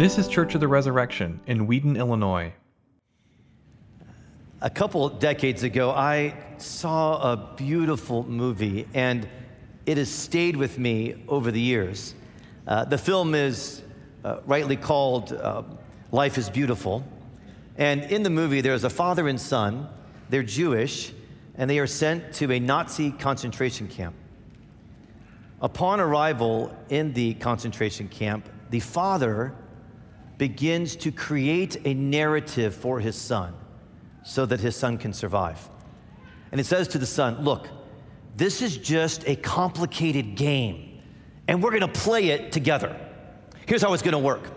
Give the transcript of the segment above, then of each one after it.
This is Church of the Resurrection in Wheaton, Illinois. A couple decades ago, I saw a beautiful movie, and it has stayed with me over the years. Uh, the film is uh, rightly called uh, Life is Beautiful. And in the movie, there's a father and son. They're Jewish, and they are sent to a Nazi concentration camp. Upon arrival in the concentration camp, the father begins to create a narrative for his son so that his son can survive. And it says to the son, Look, this is just a complicated game, and we're gonna play it together. Here's how it's gonna work.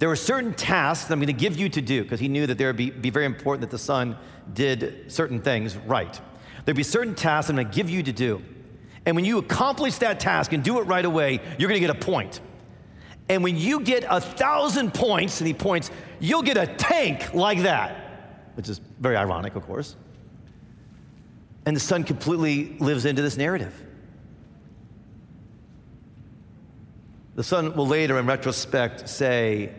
There are certain tasks I'm gonna give you to do, because he knew that there would be, be very important that the son did certain things right. There'd be certain tasks I'm gonna give you to do. And when you accomplish that task and do it right away, you're gonna get a point. And when you get a thousand points, and he points, you'll get a tank like that, which is very ironic, of course. And the son completely lives into this narrative. The son will later, in retrospect, say,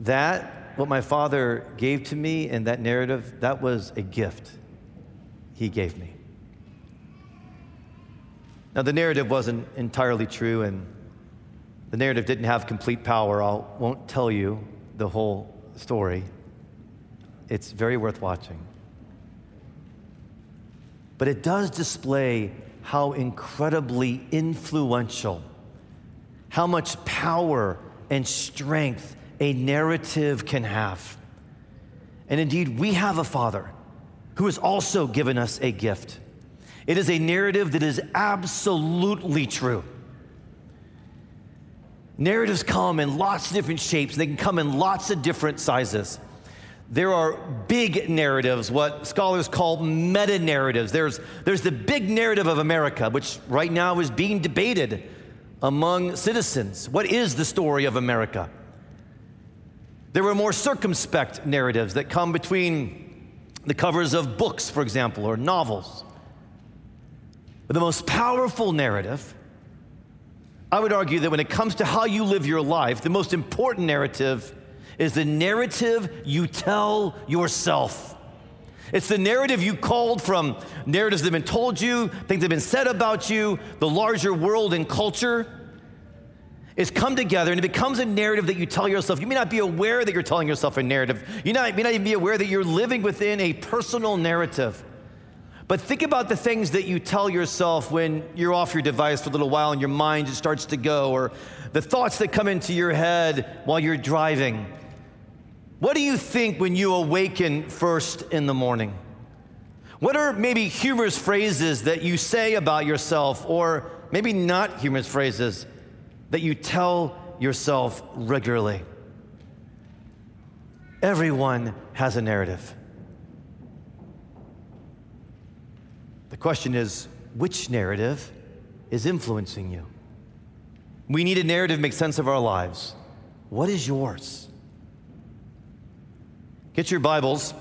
That, what my father gave to me in that narrative, that was a gift he gave me. Now, the narrative wasn't entirely true, and the narrative didn't have complete power. I won't tell you the whole story. It's very worth watching. But it does display how incredibly influential, how much power and strength a narrative can have. And indeed, we have a Father who has also given us a gift. It is a narrative that is absolutely true. Narratives come in lots of different shapes, they can come in lots of different sizes. There are big narratives, what scholars call meta narratives. There's, there's the big narrative of America, which right now is being debated among citizens. What is the story of America? There are more circumspect narratives that come between the covers of books, for example, or novels. But the most powerful narrative I would argue that when it comes to how you live your life, the most important narrative is the narrative you tell yourself. It's the narrative you called from narratives that have been told you, things that have been said about you, the larger world and culture. It's come together and it becomes a narrative that you tell yourself. You may not be aware that you're telling yourself a narrative. You may not even be aware that you're living within a personal narrative. But think about the things that you tell yourself when you're off your device for a little while and your mind just starts to go, or the thoughts that come into your head while you're driving. What do you think when you awaken first in the morning? What are maybe humorous phrases that you say about yourself, or maybe not humorous phrases that you tell yourself regularly? Everyone has a narrative. Question is which narrative is influencing you? We need a narrative to make sense of our lives. What is yours? Get your Bibles.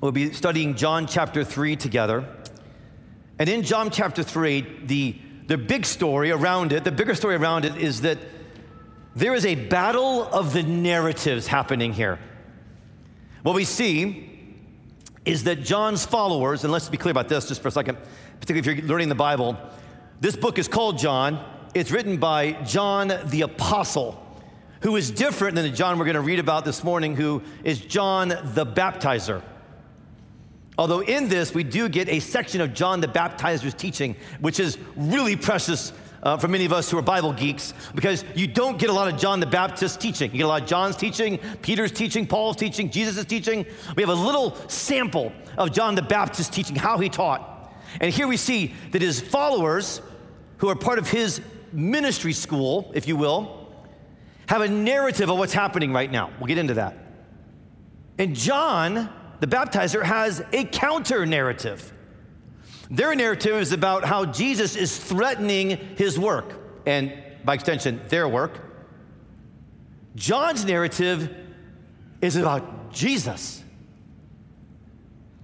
We'll be studying John chapter 3 together. And in John chapter 3, the, the big story around it, the bigger story around it is that there is a battle of the narratives happening here. What we see is that John's followers, and let's be clear about this just for a second, particularly if you're learning the Bible, this book is called John. It's written by John the Apostle, who is different than the John we're going to read about this morning, who is John the Baptizer. Although in this, we do get a section of John the Baptizer's teaching, which is really precious uh, for many of us who are Bible geeks because you don't get a lot of John the Baptist teaching. You get a lot of John's teaching, Peter's teaching, Paul's teaching, Jesus' teaching. We have a little sample of John the Baptist teaching, how he taught. And here we see that his followers, who are part of his ministry school, if you will, have a narrative of what's happening right now. We'll get into that. And John, the baptizer, has a counter narrative. Their narrative is about how Jesus is threatening his work, and by extension, their work. John's narrative is about Jesus,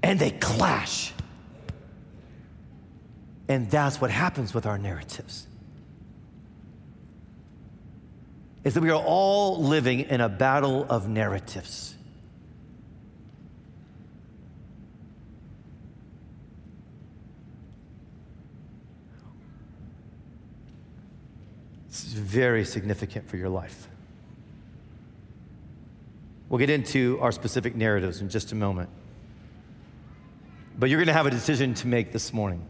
and they clash. And that's what happens with our narratives. is that we are all living in a battle of narratives. Very significant for your life. We'll get into our specific narratives in just a moment. But you're going to have a decision to make this morning.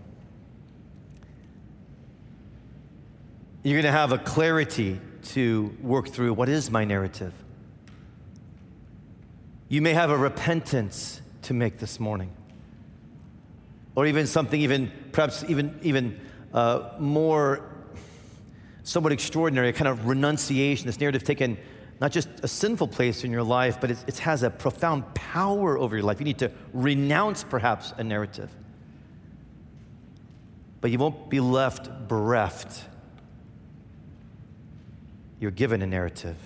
You're going to have a clarity to work through what is my narrative. You may have a repentance to make this morning. Or even something even, perhaps even, even uh, more, somewhat extraordinary, a kind of renunciation, this narrative taken not just a sinful place in your life, but it has a profound power over your life. You need to renounce perhaps a narrative. But you won't be left bereft you're given a narrative.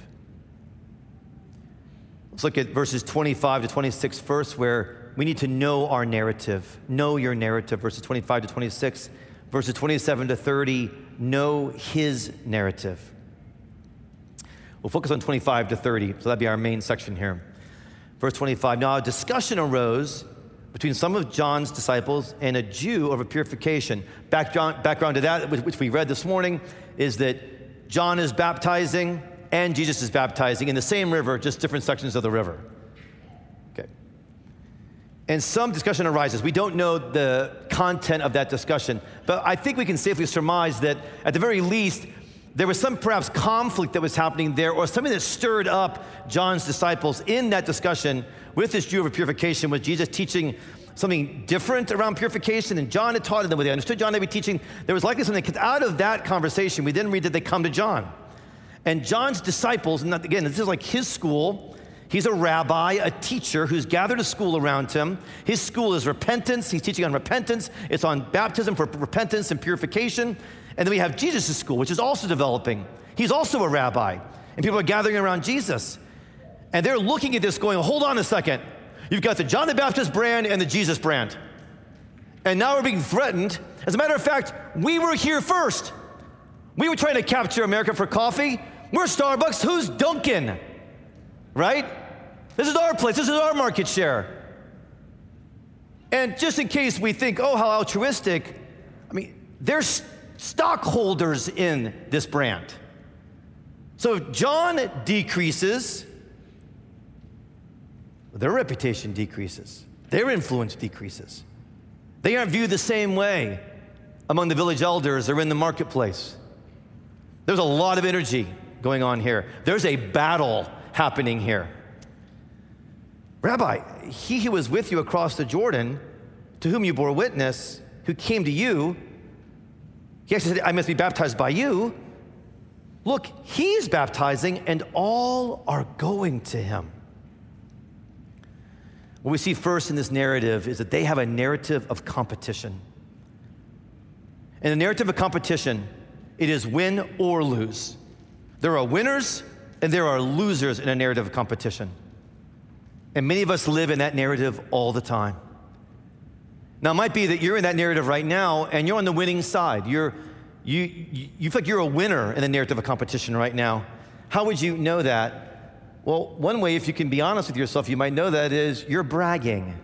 Let's look at verses 25 to 26 first, where we need to know our narrative. Know your narrative, verses 25 to 26. Verses 27 to 30, know his narrative. We'll focus on 25 to 30, so that'd be our main section here. Verse 25 Now a discussion arose between some of John's disciples and a Jew over purification. Background, background to that, which we read this morning, is that John is baptizing and Jesus is baptizing in the same river, just different sections of the river. And some discussion arises. We don't know the content of that discussion, but I think we can safely surmise that at the very least, there was some perhaps conflict that was happening there, or something that stirred up John's disciples in that discussion with this Jew of purification, with Jesus teaching something different around purification, and John had taught them what they understood John to be teaching. There was likely something out of that conversation. We then read that they come to John. And John's disciples, and again, this is like his school. He's a rabbi, a teacher who's gathered a school around him. His school is repentance. He's teaching on repentance. It's on baptism for repentance and purification. And then we have Jesus' school, which is also developing. He's also a rabbi. And people are gathering around Jesus. And they're looking at this going, hold on a second. You've got the John the Baptist brand and the Jesus brand. And now we're being threatened. As a matter of fact, we were here first. We were trying to capture America for coffee. We're Starbucks. Who's Dunkin'? Right? This is our place. This is our market share. And just in case we think, oh, how altruistic, I mean, there's stockholders in this brand. So if John decreases, their reputation decreases, their influence decreases. They aren't viewed the same way among the village elders or in the marketplace. There's a lot of energy going on here. There's a battle happening here. Rabbi, he who was with you across the Jordan, to whom you bore witness, who came to you, he actually said, I must be baptized by you. Look, he's baptizing, and all are going to him. What we see first in this narrative is that they have a narrative of competition. And the narrative of competition, it is win or lose. There are winners and there are losers in a narrative of competition. And many of us live in that narrative all the time. Now, it might be that you're in that narrative right now and you're on the winning side. You're, you, you feel like you're a winner in the narrative of competition right now. How would you know that? Well, one way, if you can be honest with yourself, you might know that is you're bragging.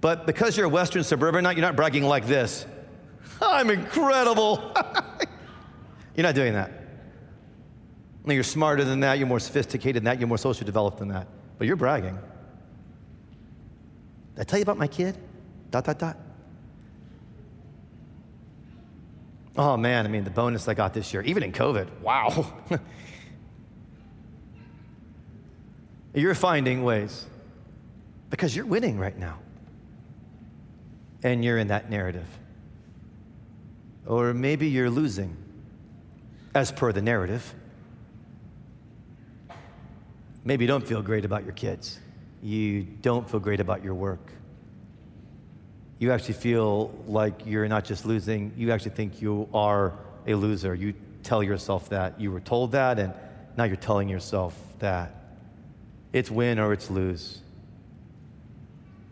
But because you're a Western suburbanite, you're not bragging like this I'm incredible. you're not doing that. No, you're smarter than that, you're more sophisticated than that, you're more socially developed than that. But you're bragging. Did I tell you about my kid? Dot, dot, dot. Oh man, I mean, the bonus I got this year, even in COVID, wow. You're finding ways because you're winning right now. And you're in that narrative. Or maybe you're losing as per the narrative. Maybe you don't feel great about your kids. You don't feel great about your work. You actually feel like you're not just losing, you actually think you are a loser. You tell yourself that. You were told that, and now you're telling yourself that. It's win or it's lose.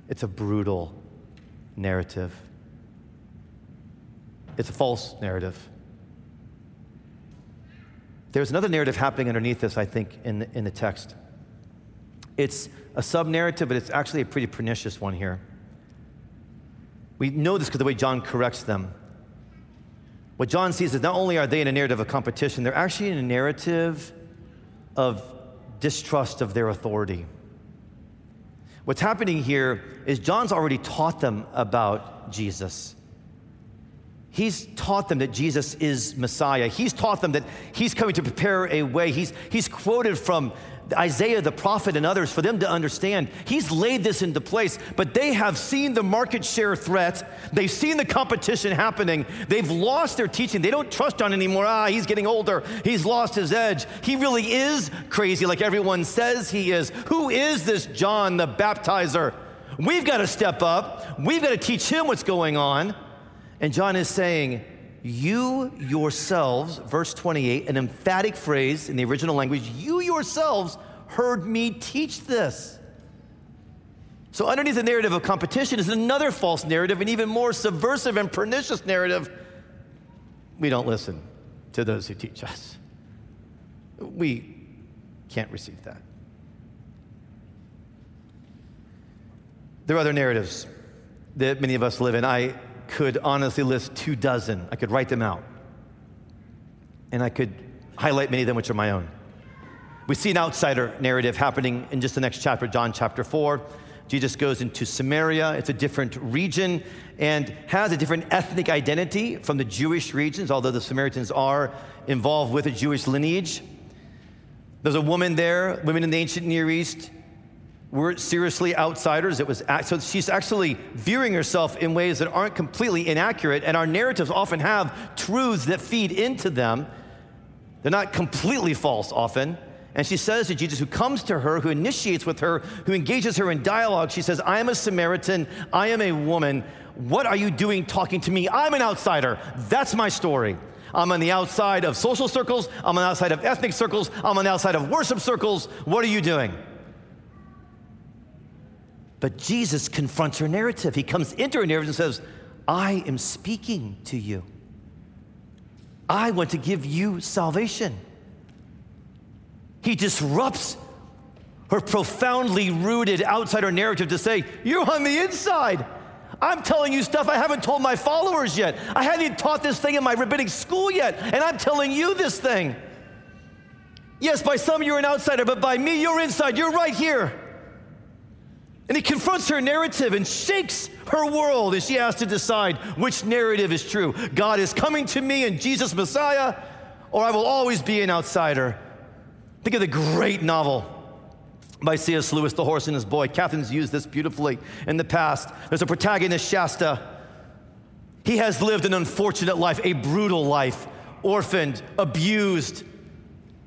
It's a brutal narrative. It's a false narrative. There's another narrative happening underneath this, I think, in the, in the text. It's a sub narrative, but it's actually a pretty pernicious one here. We know this because the way John corrects them. What John sees is not only are they in a narrative of competition, they're actually in a narrative of distrust of their authority. What's happening here is John's already taught them about Jesus. He's taught them that Jesus is Messiah. He's taught them that He's coming to prepare a way. He's, he's quoted from Isaiah the prophet and others for them to understand. He's laid this into place, but they have seen the market share threat. They've seen the competition happening. They've lost their teaching. They don't trust John anymore. Ah, he's getting older. He's lost his edge. He really is crazy, like everyone says he is. Who is this John the baptizer? We've got to step up. We've got to teach him what's going on. And John is saying, you yourselves, verse 28, an emphatic phrase in the original language, you yourselves heard me teach this. So, underneath the narrative of competition is another false narrative, an even more subversive and pernicious narrative. We don't listen to those who teach us. We can't receive that. There are other narratives that many of us live in. I could honestly list two dozen. I could write them out. And I could highlight many of them, which are my own. We see an outsider narrative happening in just the next chapter, John chapter 4. Jesus goes into Samaria. It's a different region and has a different ethnic identity from the Jewish regions, although the Samaritans are involved with a Jewish lineage. There's a woman there, women in the ancient Near East were seriously outsiders. It was so she's actually viewing herself in ways that aren't completely inaccurate, and our narratives often have truths that feed into them. They're not completely false often. And she says to Jesus, who comes to her, who initiates with her, who engages her in dialogue, she says, I am a Samaritan, I am a woman. What are you doing talking to me? I'm an outsider. That's my story. I'm on the outside of social circles, I'm on the outside of ethnic circles, I'm on the outside of worship circles. What are you doing? But Jesus confronts her narrative. He comes into her narrative and says, I am speaking to you. I want to give you salvation. He disrupts her profoundly rooted outsider narrative to say, You're on the inside. I'm telling you stuff I haven't told my followers yet. I haven't taught this thing in my rabbinic school yet, and I'm telling you this thing. Yes, by some you're an outsider, but by me, you're inside. You're right here. And he confronts her narrative and shakes her world as she has to decide which narrative is true. God is coming to me and Jesus Messiah, or I will always be an outsider. Think of the great novel by C.S. Lewis, The Horse and His Boy. Catherine's used this beautifully in the past. There's a protagonist, Shasta. He has lived an unfortunate life, a brutal life, orphaned, abused,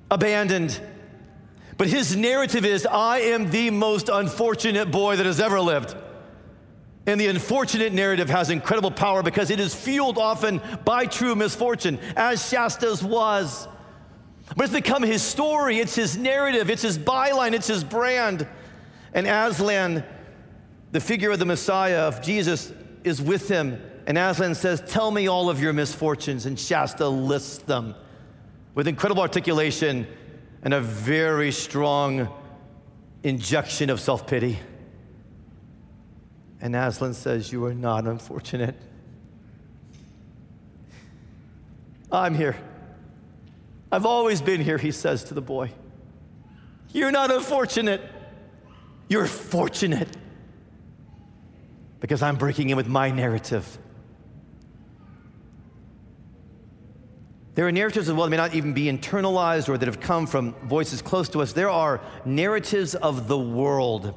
abandoned. But his narrative is I am the most unfortunate boy that has ever lived. And the unfortunate narrative has incredible power because it is fueled often by true misfortune, as Shasta's was. But it's become his story, it's his narrative, it's his byline, it's his brand. And Aslan, the figure of the Messiah of Jesus, is with him. And Aslan says, Tell me all of your misfortunes. And Shasta lists them with incredible articulation and a very strong injection of self pity. And Aslan says, You are not unfortunate. I'm here. I've always been here, he says to the boy. You're not unfortunate. You're fortunate because I'm breaking in with my narrative. There are narratives as well that may not even be internalized or that have come from voices close to us. There are narratives of the world.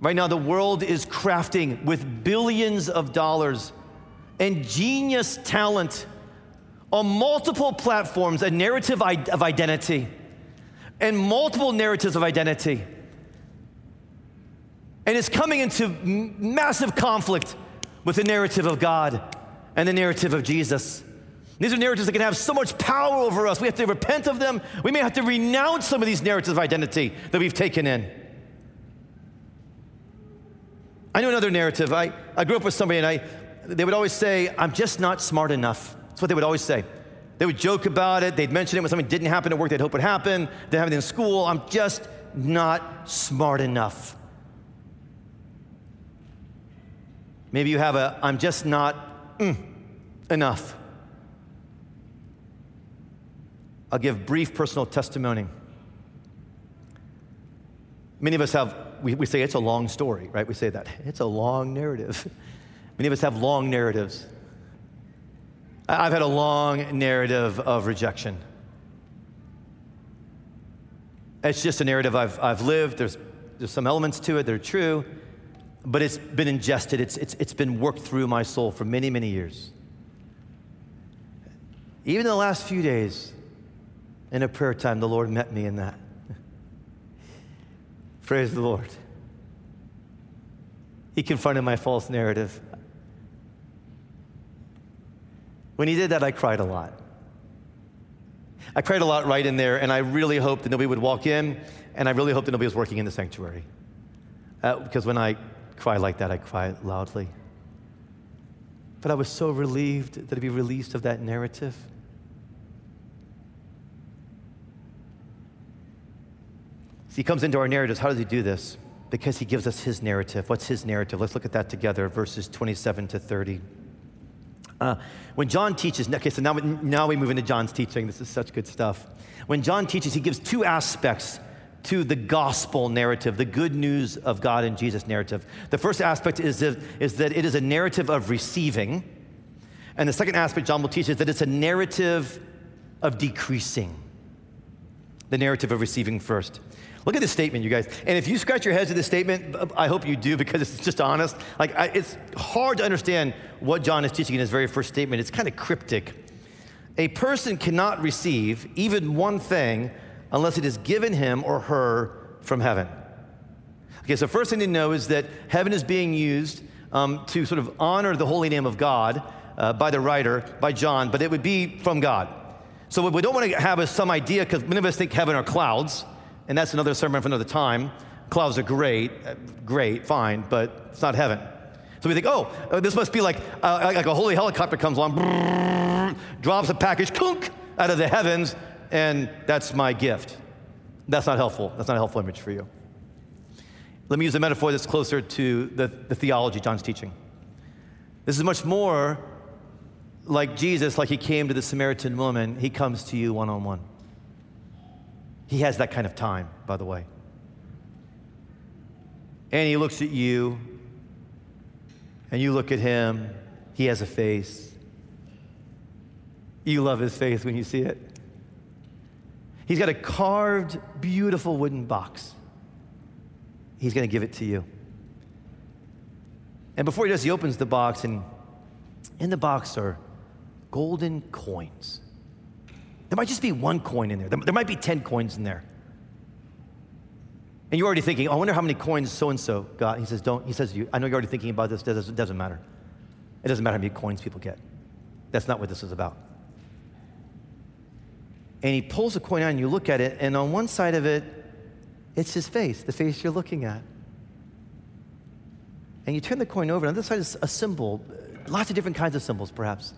Right now, the world is crafting with billions of dollars and genius talent on multiple platforms a narrative of identity and multiple narratives of identity. And it's coming into massive conflict with the narrative of God and the narrative of Jesus. These are narratives that can have so much power over us. We have to repent of them. We may have to renounce some of these narratives of identity that we've taken in. I know another narrative. I, I grew up with somebody and I, they would always say, I'm just not smart enough. That's what they would always say. They would joke about it. They'd mention it when something didn't happen at work. They'd hope it happened. They'd have it in school. I'm just not smart enough. Maybe you have a, I'm just not mm, enough. I'll give brief personal testimony. Many of us have, we, we say it's a long story, right? We say that. It's a long narrative. Many of us have long narratives. I've had a long narrative of rejection. It's just a narrative I've, I've lived. There's, there's some elements to it that are true, but it's been ingested, it's, it's, it's been worked through my soul for many, many years. Even in the last few days, in a prayer time, the Lord met me in that. Praise the Lord. He confronted my false narrative. When he did that, I cried a lot. I cried a lot right in there, and I really hoped that nobody would walk in, and I really hoped that nobody was working in the sanctuary. Uh, because when I cry like that, I cry loudly. But I was so relieved that I'd be released of that narrative. He comes into our narratives. How does he do this? Because he gives us his narrative. What's his narrative? Let's look at that together, verses 27 to 30. Uh, when John teaches, okay, so now, now we move into John's teaching. This is such good stuff. When John teaches, he gives two aspects to the gospel narrative, the good news of God and Jesus narrative. The first aspect is that, is that it is a narrative of receiving. And the second aspect John will teach is that it's a narrative of decreasing. The narrative of receiving first. Look at this statement, you guys. And if you scratch your heads at this statement, I hope you do because it's just honest. Like, I, it's hard to understand what John is teaching in his very first statement. It's kind of cryptic. A person cannot receive even one thing unless it is given him or her from heaven. Okay, so first thing to know is that heaven is being used um, to sort of honor the holy name of God uh, by the writer, by John, but it would be from God. So what we don't want to have is some idea, because many of us think heaven are clouds and that's another sermon for another time. Clouds are great, uh, great, fine, but it's not heaven. So we think, oh, uh, this must be like, uh, like a holy helicopter comes along, brrr, drops a package, clunk, out of the heavens, and that's my gift. That's not helpful. That's not a helpful image for you. Let me use a metaphor that's closer to the, the theology John's teaching. This is much more like Jesus, like he came to the Samaritan woman, he comes to you one on one. He has that kind of time, by the way. And he looks at you, and you look at him. He has a face. You love his face when you see it. He's got a carved, beautiful wooden box. He's going to give it to you. And before he does, he opens the box, and in the box are golden coins. There might just be one coin in there. There might be 10 coins in there. And you're already thinking, oh, I wonder how many coins so and so got. He says, Don't. He says, you, I know you're already thinking about this. It doesn't, matter. It doesn't matter how many coins people get. That's not what this is about. And he pulls a coin out, and you look at it, and on one side of it, it's his face, the face you're looking at. And you turn the coin over, and on the other side is a symbol, lots of different kinds of symbols, perhaps.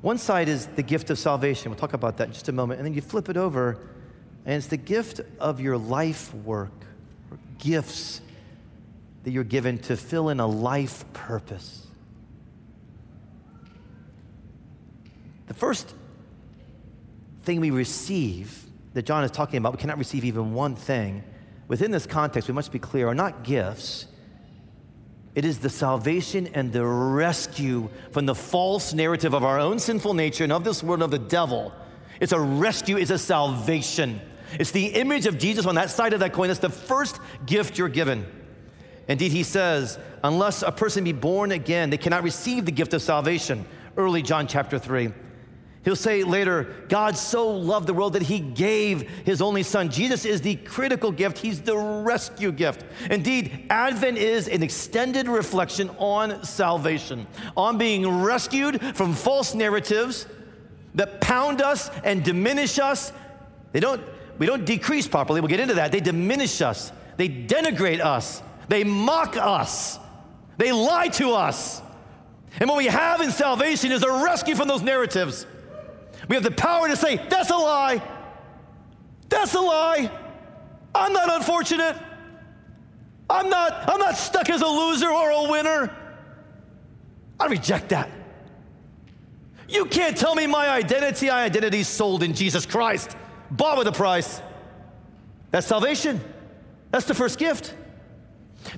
One side is the gift of salvation. We'll talk about that in just a moment. And then you flip it over, and it's the gift of your life work, gifts that you're given to fill in a life purpose. The first thing we receive that John is talking about, we cannot receive even one thing. Within this context, we must be clear, are not gifts, it is the salvation and the rescue from the false narrative of our own sinful nature and of this world of the devil. It's a rescue, it's a salvation. It's the image of Jesus on that side of that coin. That's the first gift you're given. Indeed, he says, unless a person be born again, they cannot receive the gift of salvation. Early John chapter 3. He'll say later, God so loved the world that he gave his only son. Jesus is the critical gift, he's the rescue gift. Indeed, Advent is an extended reflection on salvation, on being rescued from false narratives that pound us and diminish us. They don't, we don't decrease properly, we'll get into that. They diminish us, they denigrate us, they mock us, they lie to us. And what we have in salvation is a rescue from those narratives. We have the power to say, that's a lie. That's a lie. I'm not unfortunate. I'm not, I'm not stuck as a loser or a winner. I reject that. You can't tell me my identity. My identity is sold in Jesus Christ, bought with a price. That's salvation. That's the first gift.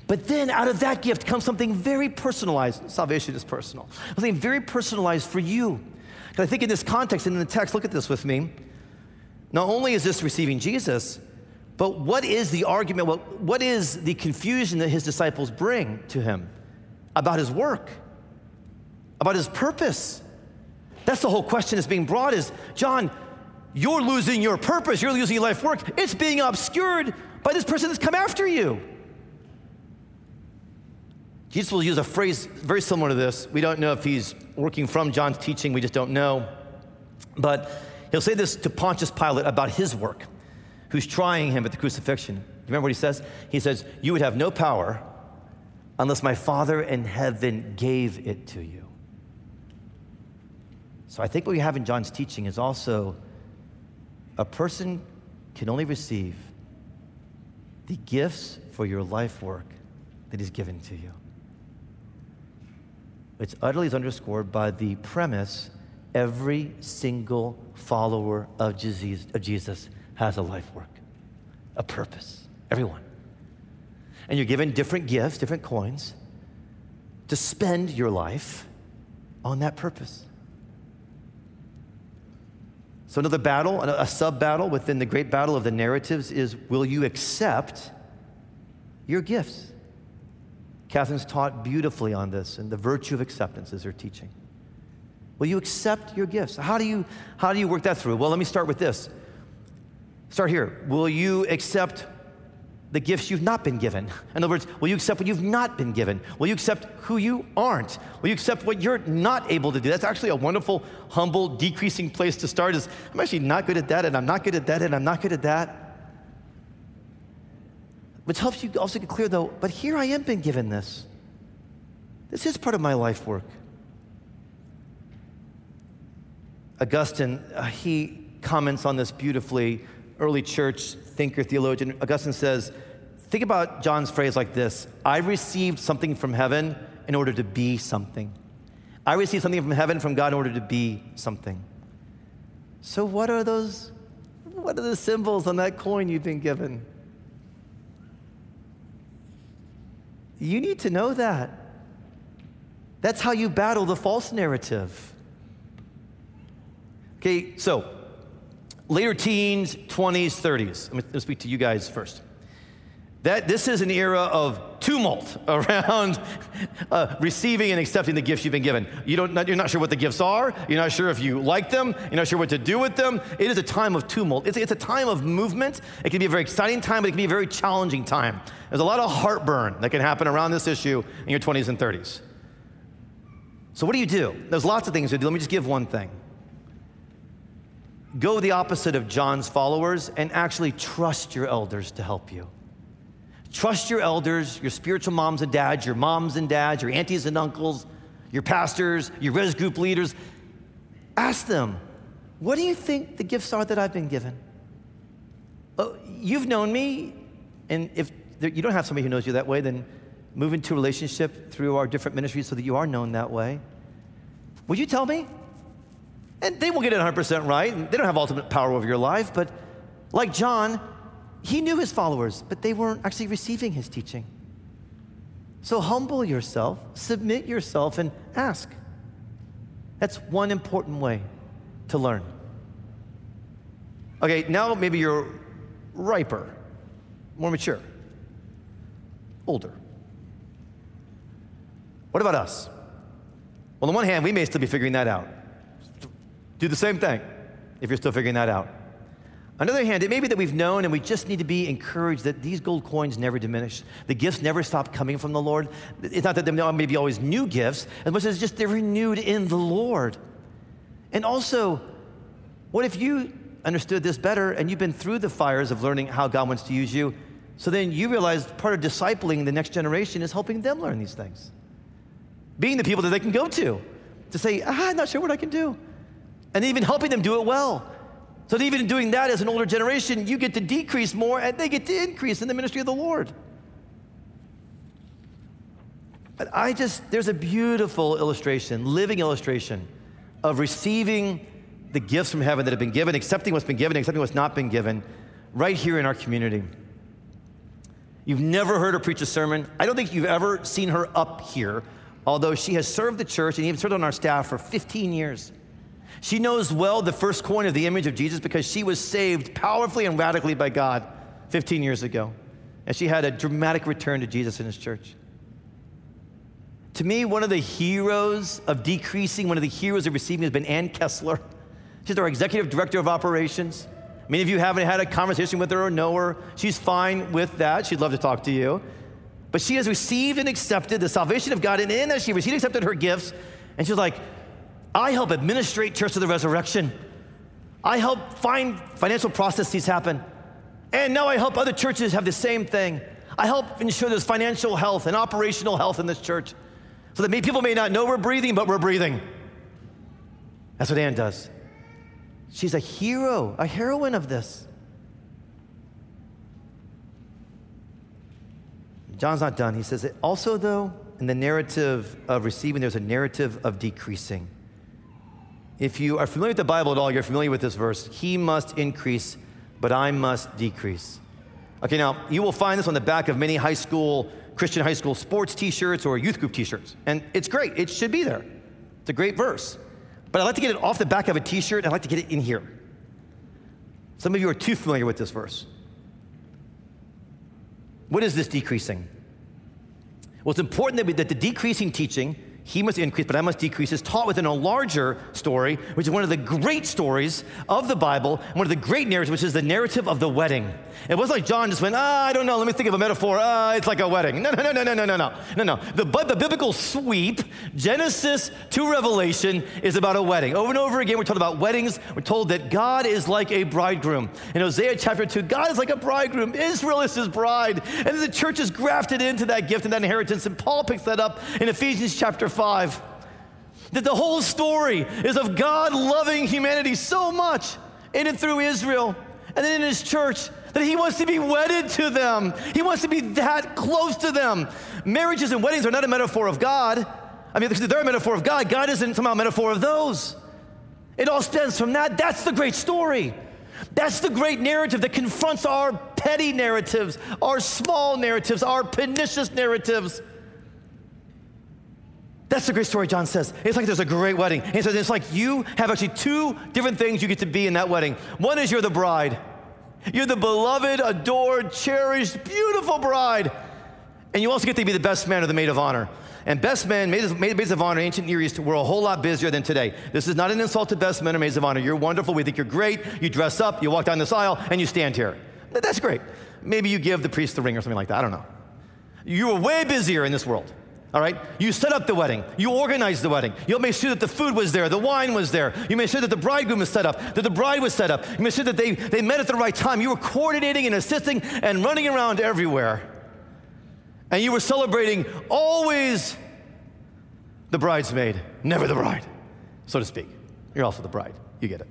But then out of that gift comes something very personalized. Salvation is personal. Something very personalized for you. Because I think in this context, and in the text, look at this with me. Not only is this receiving Jesus, but what is the argument? What, what is the confusion that his disciples bring to him about his work, about his purpose? That's the whole question that's being brought is, John, you're losing your purpose, you're losing your life work. It's being obscured by this person that's come after you. Jesus will use a phrase very similar to this. We don't know if he's working from John's teaching, we just don't know. But he'll say this to Pontius Pilate about his work, who's trying him at the crucifixion. You remember what he says? He says, You would have no power unless my Father in heaven gave it to you. So I think what we have in John's teaching is also a person can only receive the gifts for your life work that he's given to you. It's utterly underscored by the premise every single follower of Jesus, of Jesus has a life work, a purpose. Everyone. And you're given different gifts, different coins to spend your life on that purpose. So, another battle, a sub battle within the great battle of the narratives is will you accept your gifts? Catherine's taught beautifully on this, and the virtue of acceptance is her teaching. Will you accept your gifts? How do you, how do you work that through? Well, let me start with this. Start here. Will you accept the gifts you've not been given? In other words, will you accept what you've not been given? Will you accept who you aren't? Will you accept what you're not able to do? That's actually a wonderful, humble, decreasing place to start is I'm actually not good at that, and I'm not good at that, and I'm not good at that which helps you also get clear though, but here I am been given this. This is part of my life work. Augustine, uh, he comments on this beautifully. Early church thinker, theologian. Augustine says, think about John's phrase like this I received something from heaven in order to be something. I received something from heaven from God in order to be something. So, what are those? What are the symbols on that coin you've been given? You need to know that. That's how you battle the false narrative. Okay, so later teens, 20s, 30s. Let me, speak to you guys first. That, this is an era of tumult around uh, receiving and accepting the gifts you've been given. You don't, you're not sure what the gifts are. You're not sure if you like them. You're not sure what to do with them. It is a time of tumult. It's, it's a time of movement. It can be a very exciting time, but it can be a very challenging time. There's a lot of heartburn that can happen around this issue in your 20s and 30s. So, what do you do? There's lots of things to do. Let me just give one thing. Go the opposite of John's followers and actually trust your elders to help you. Trust your elders, your spiritual moms and dads, your moms and dads, your aunties and uncles, your pastors, your res group leaders. Ask them, what do you think the gifts are that I've been given? Oh, you've known me, and if you don't have somebody who knows you that way, then move into a relationship through our different ministries so that you are known that way. Would you tell me? And they will get it 100% right. They don't have ultimate power over your life, but like John, he knew his followers, but they weren't actually receiving his teaching. So humble yourself, submit yourself, and ask. That's one important way to learn. Okay, now maybe you're riper, more mature, older. What about us? Well, on the one hand, we may still be figuring that out. Do the same thing if you're still figuring that out. On the other hand, it may be that we've known and we just need to be encouraged that these gold coins never diminish. The gifts never stop coming from the Lord. It's not that there may be always new gifts, as much as just they're renewed in the Lord. And also, what if you understood this better and you've been through the fires of learning how God wants to use you? So then you realize part of discipling the next generation is helping them learn these things. Being the people that they can go to to say, ah, I'm not sure what I can do. and even helping them do it well. So that even doing that as an older generation, you get to decrease more and they get to increase in the ministry of the Lord. But I just, there's a beautiful illustration, living illustration of receiving the gifts from heaven that have been given, accepting what's been given, accepting what's not been given, right here in our community. You've never heard her preach a sermon. I don't think you've ever seen her up here, although she has served the church and even served on our staff for 15 years. She knows well the first coin of the image of Jesus because she was saved powerfully and radically by God 15 years ago. And she had a dramatic return to Jesus in his church. To me, one of the heroes of decreasing, one of the heroes of receiving has been Ann Kessler. She's our executive director of operations. Many of you haven't had a conversation with her or know her. She's fine with that. She'd love to talk to you. But she has received and accepted the salvation of God, and in that she received and accepted her gifts, and she's like, I help administrate Church of the Resurrection. I help find financial processes happen. And now I help other churches have the same thing. I help ensure there's financial health and operational health in this church so that people may not know we're breathing, but we're breathing. That's what Anne does. She's a hero, a heroine of this. John's not done. He says, also, though, in the narrative of receiving, there's a narrative of decreasing. If you are familiar with the Bible at all, you're familiar with this verse He must increase, but I must decrease. Okay, now, you will find this on the back of many high school, Christian high school sports t shirts or youth group t shirts. And it's great, it should be there. It's a great verse. But I'd like to get it off the back of a t shirt, I'd like to get it in here. Some of you are too familiar with this verse. What is this decreasing? Well, it's important that, we, that the decreasing teaching he must increase, but I must decrease, is taught within a larger story, which is one of the great stories of the Bible, one of the great narratives, which is the narrative of the wedding. It wasn't like John just went, ah, I don't know, let me think of a metaphor. Ah, it's like a wedding. No, no, no, no, no, no, no, no, no. The, but the biblical sweep, Genesis to Revelation, is about a wedding. Over and over again, we're told about weddings. We're told that God is like a bridegroom. In Hosea chapter 2, God is like a bridegroom. Israel is his bride. And the church is grafted into that gift and that inheritance. And Paul picks that up in Ephesians chapter 5. That the whole story is of God loving humanity so much in and through Israel and then in his church that he wants to be wedded to them. He wants to be that close to them. Marriages and weddings are not a metaphor of God. I mean, they're a metaphor of God. God isn't somehow a metaphor of those. It all stems from that. That's the great story. That's the great narrative that confronts our petty narratives, our small narratives, our pernicious narratives. That's the great story John says. It's like there's a great wedding. he says it's like you have actually two different things you get to be in that wedding. One is you're the bride. You're the beloved, adored, cherished, beautiful bride. And you also get to be the best man or the maid of honor. And best men, maids, maids of honor ancient Near East were a whole lot busier than today. This is not an insult to best men or maids of honor. You're wonderful. We think you're great. You dress up, you walk down this aisle, and you stand here. That's great. Maybe you give the priest the ring or something like that. I don't know. You were way busier in this world. All right? You set up the wedding. You organized the wedding. You made sure that the food was there, the wine was there. You made sure that the bridegroom was set up, that the bride was set up. You made sure that they, they met at the right time. You were coordinating and assisting and running around everywhere. And you were celebrating always the bridesmaid, never the bride, so to speak. You're also the bride. You get it.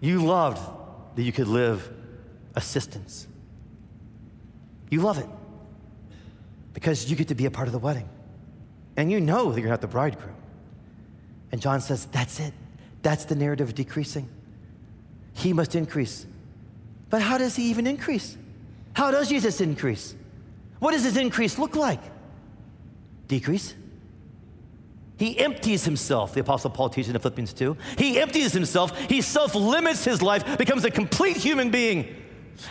You loved that you could live assistance. You love it because you get to be a part of the wedding. And you know that you're not the bridegroom. And John says, That's it. That's the narrative of decreasing. He must increase. But how does he even increase? How does Jesus increase? What does his increase look like? Decrease. He empties himself, the Apostle Paul teaches in Philippians 2. He empties himself, he self limits his life, becomes a complete human being.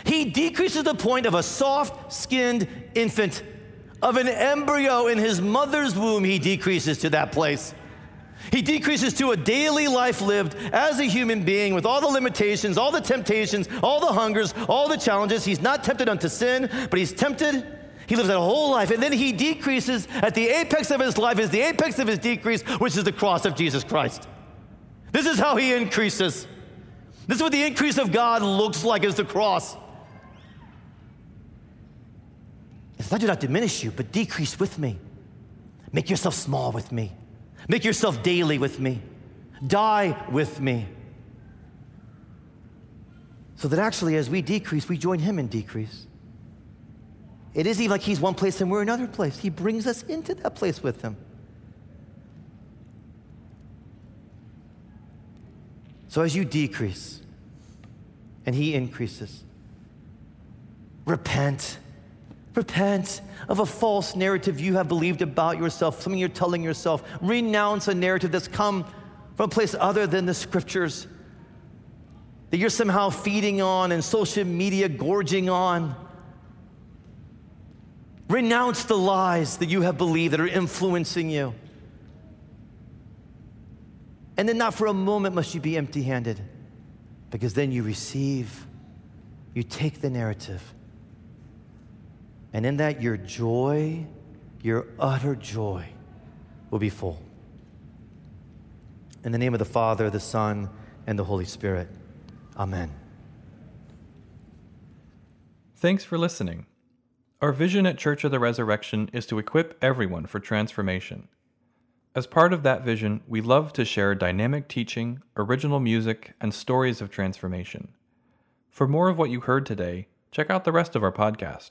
He decreases to the point of a soft skinned infant of an embryo in his mother's womb, he decreases to that place. He decreases to a daily life lived as a human being with all the limitations, all the temptations, all the hungers, all the challenges. He's not tempted unto sin, but he's tempted. He lives that whole life. And then he decreases at the apex of his life, is the apex of his decrease, which is the cross of Jesus Christ. This is how he increases. This is what the increase of God looks like is the cross. I do not diminish you, but decrease with me. Make yourself small with me. Make yourself daily with me. Die with me. So that actually, as we decrease, we join him in decrease. It is even like he's one place and we're another place. He brings us into that place with him. So as you decrease and he increases, repent. Repent of a false narrative you have believed about yourself, something you're telling yourself. Renounce a narrative that's come from a place other than the scriptures that you're somehow feeding on and social media gorging on. Renounce the lies that you have believed that are influencing you. And then, not for a moment must you be empty handed, because then you receive, you take the narrative. And in that, your joy, your utter joy, will be full. In the name of the Father, the Son, and the Holy Spirit. Amen. Thanks for listening. Our vision at Church of the Resurrection is to equip everyone for transformation. As part of that vision, we love to share dynamic teaching, original music, and stories of transformation. For more of what you heard today, check out the rest of our podcast.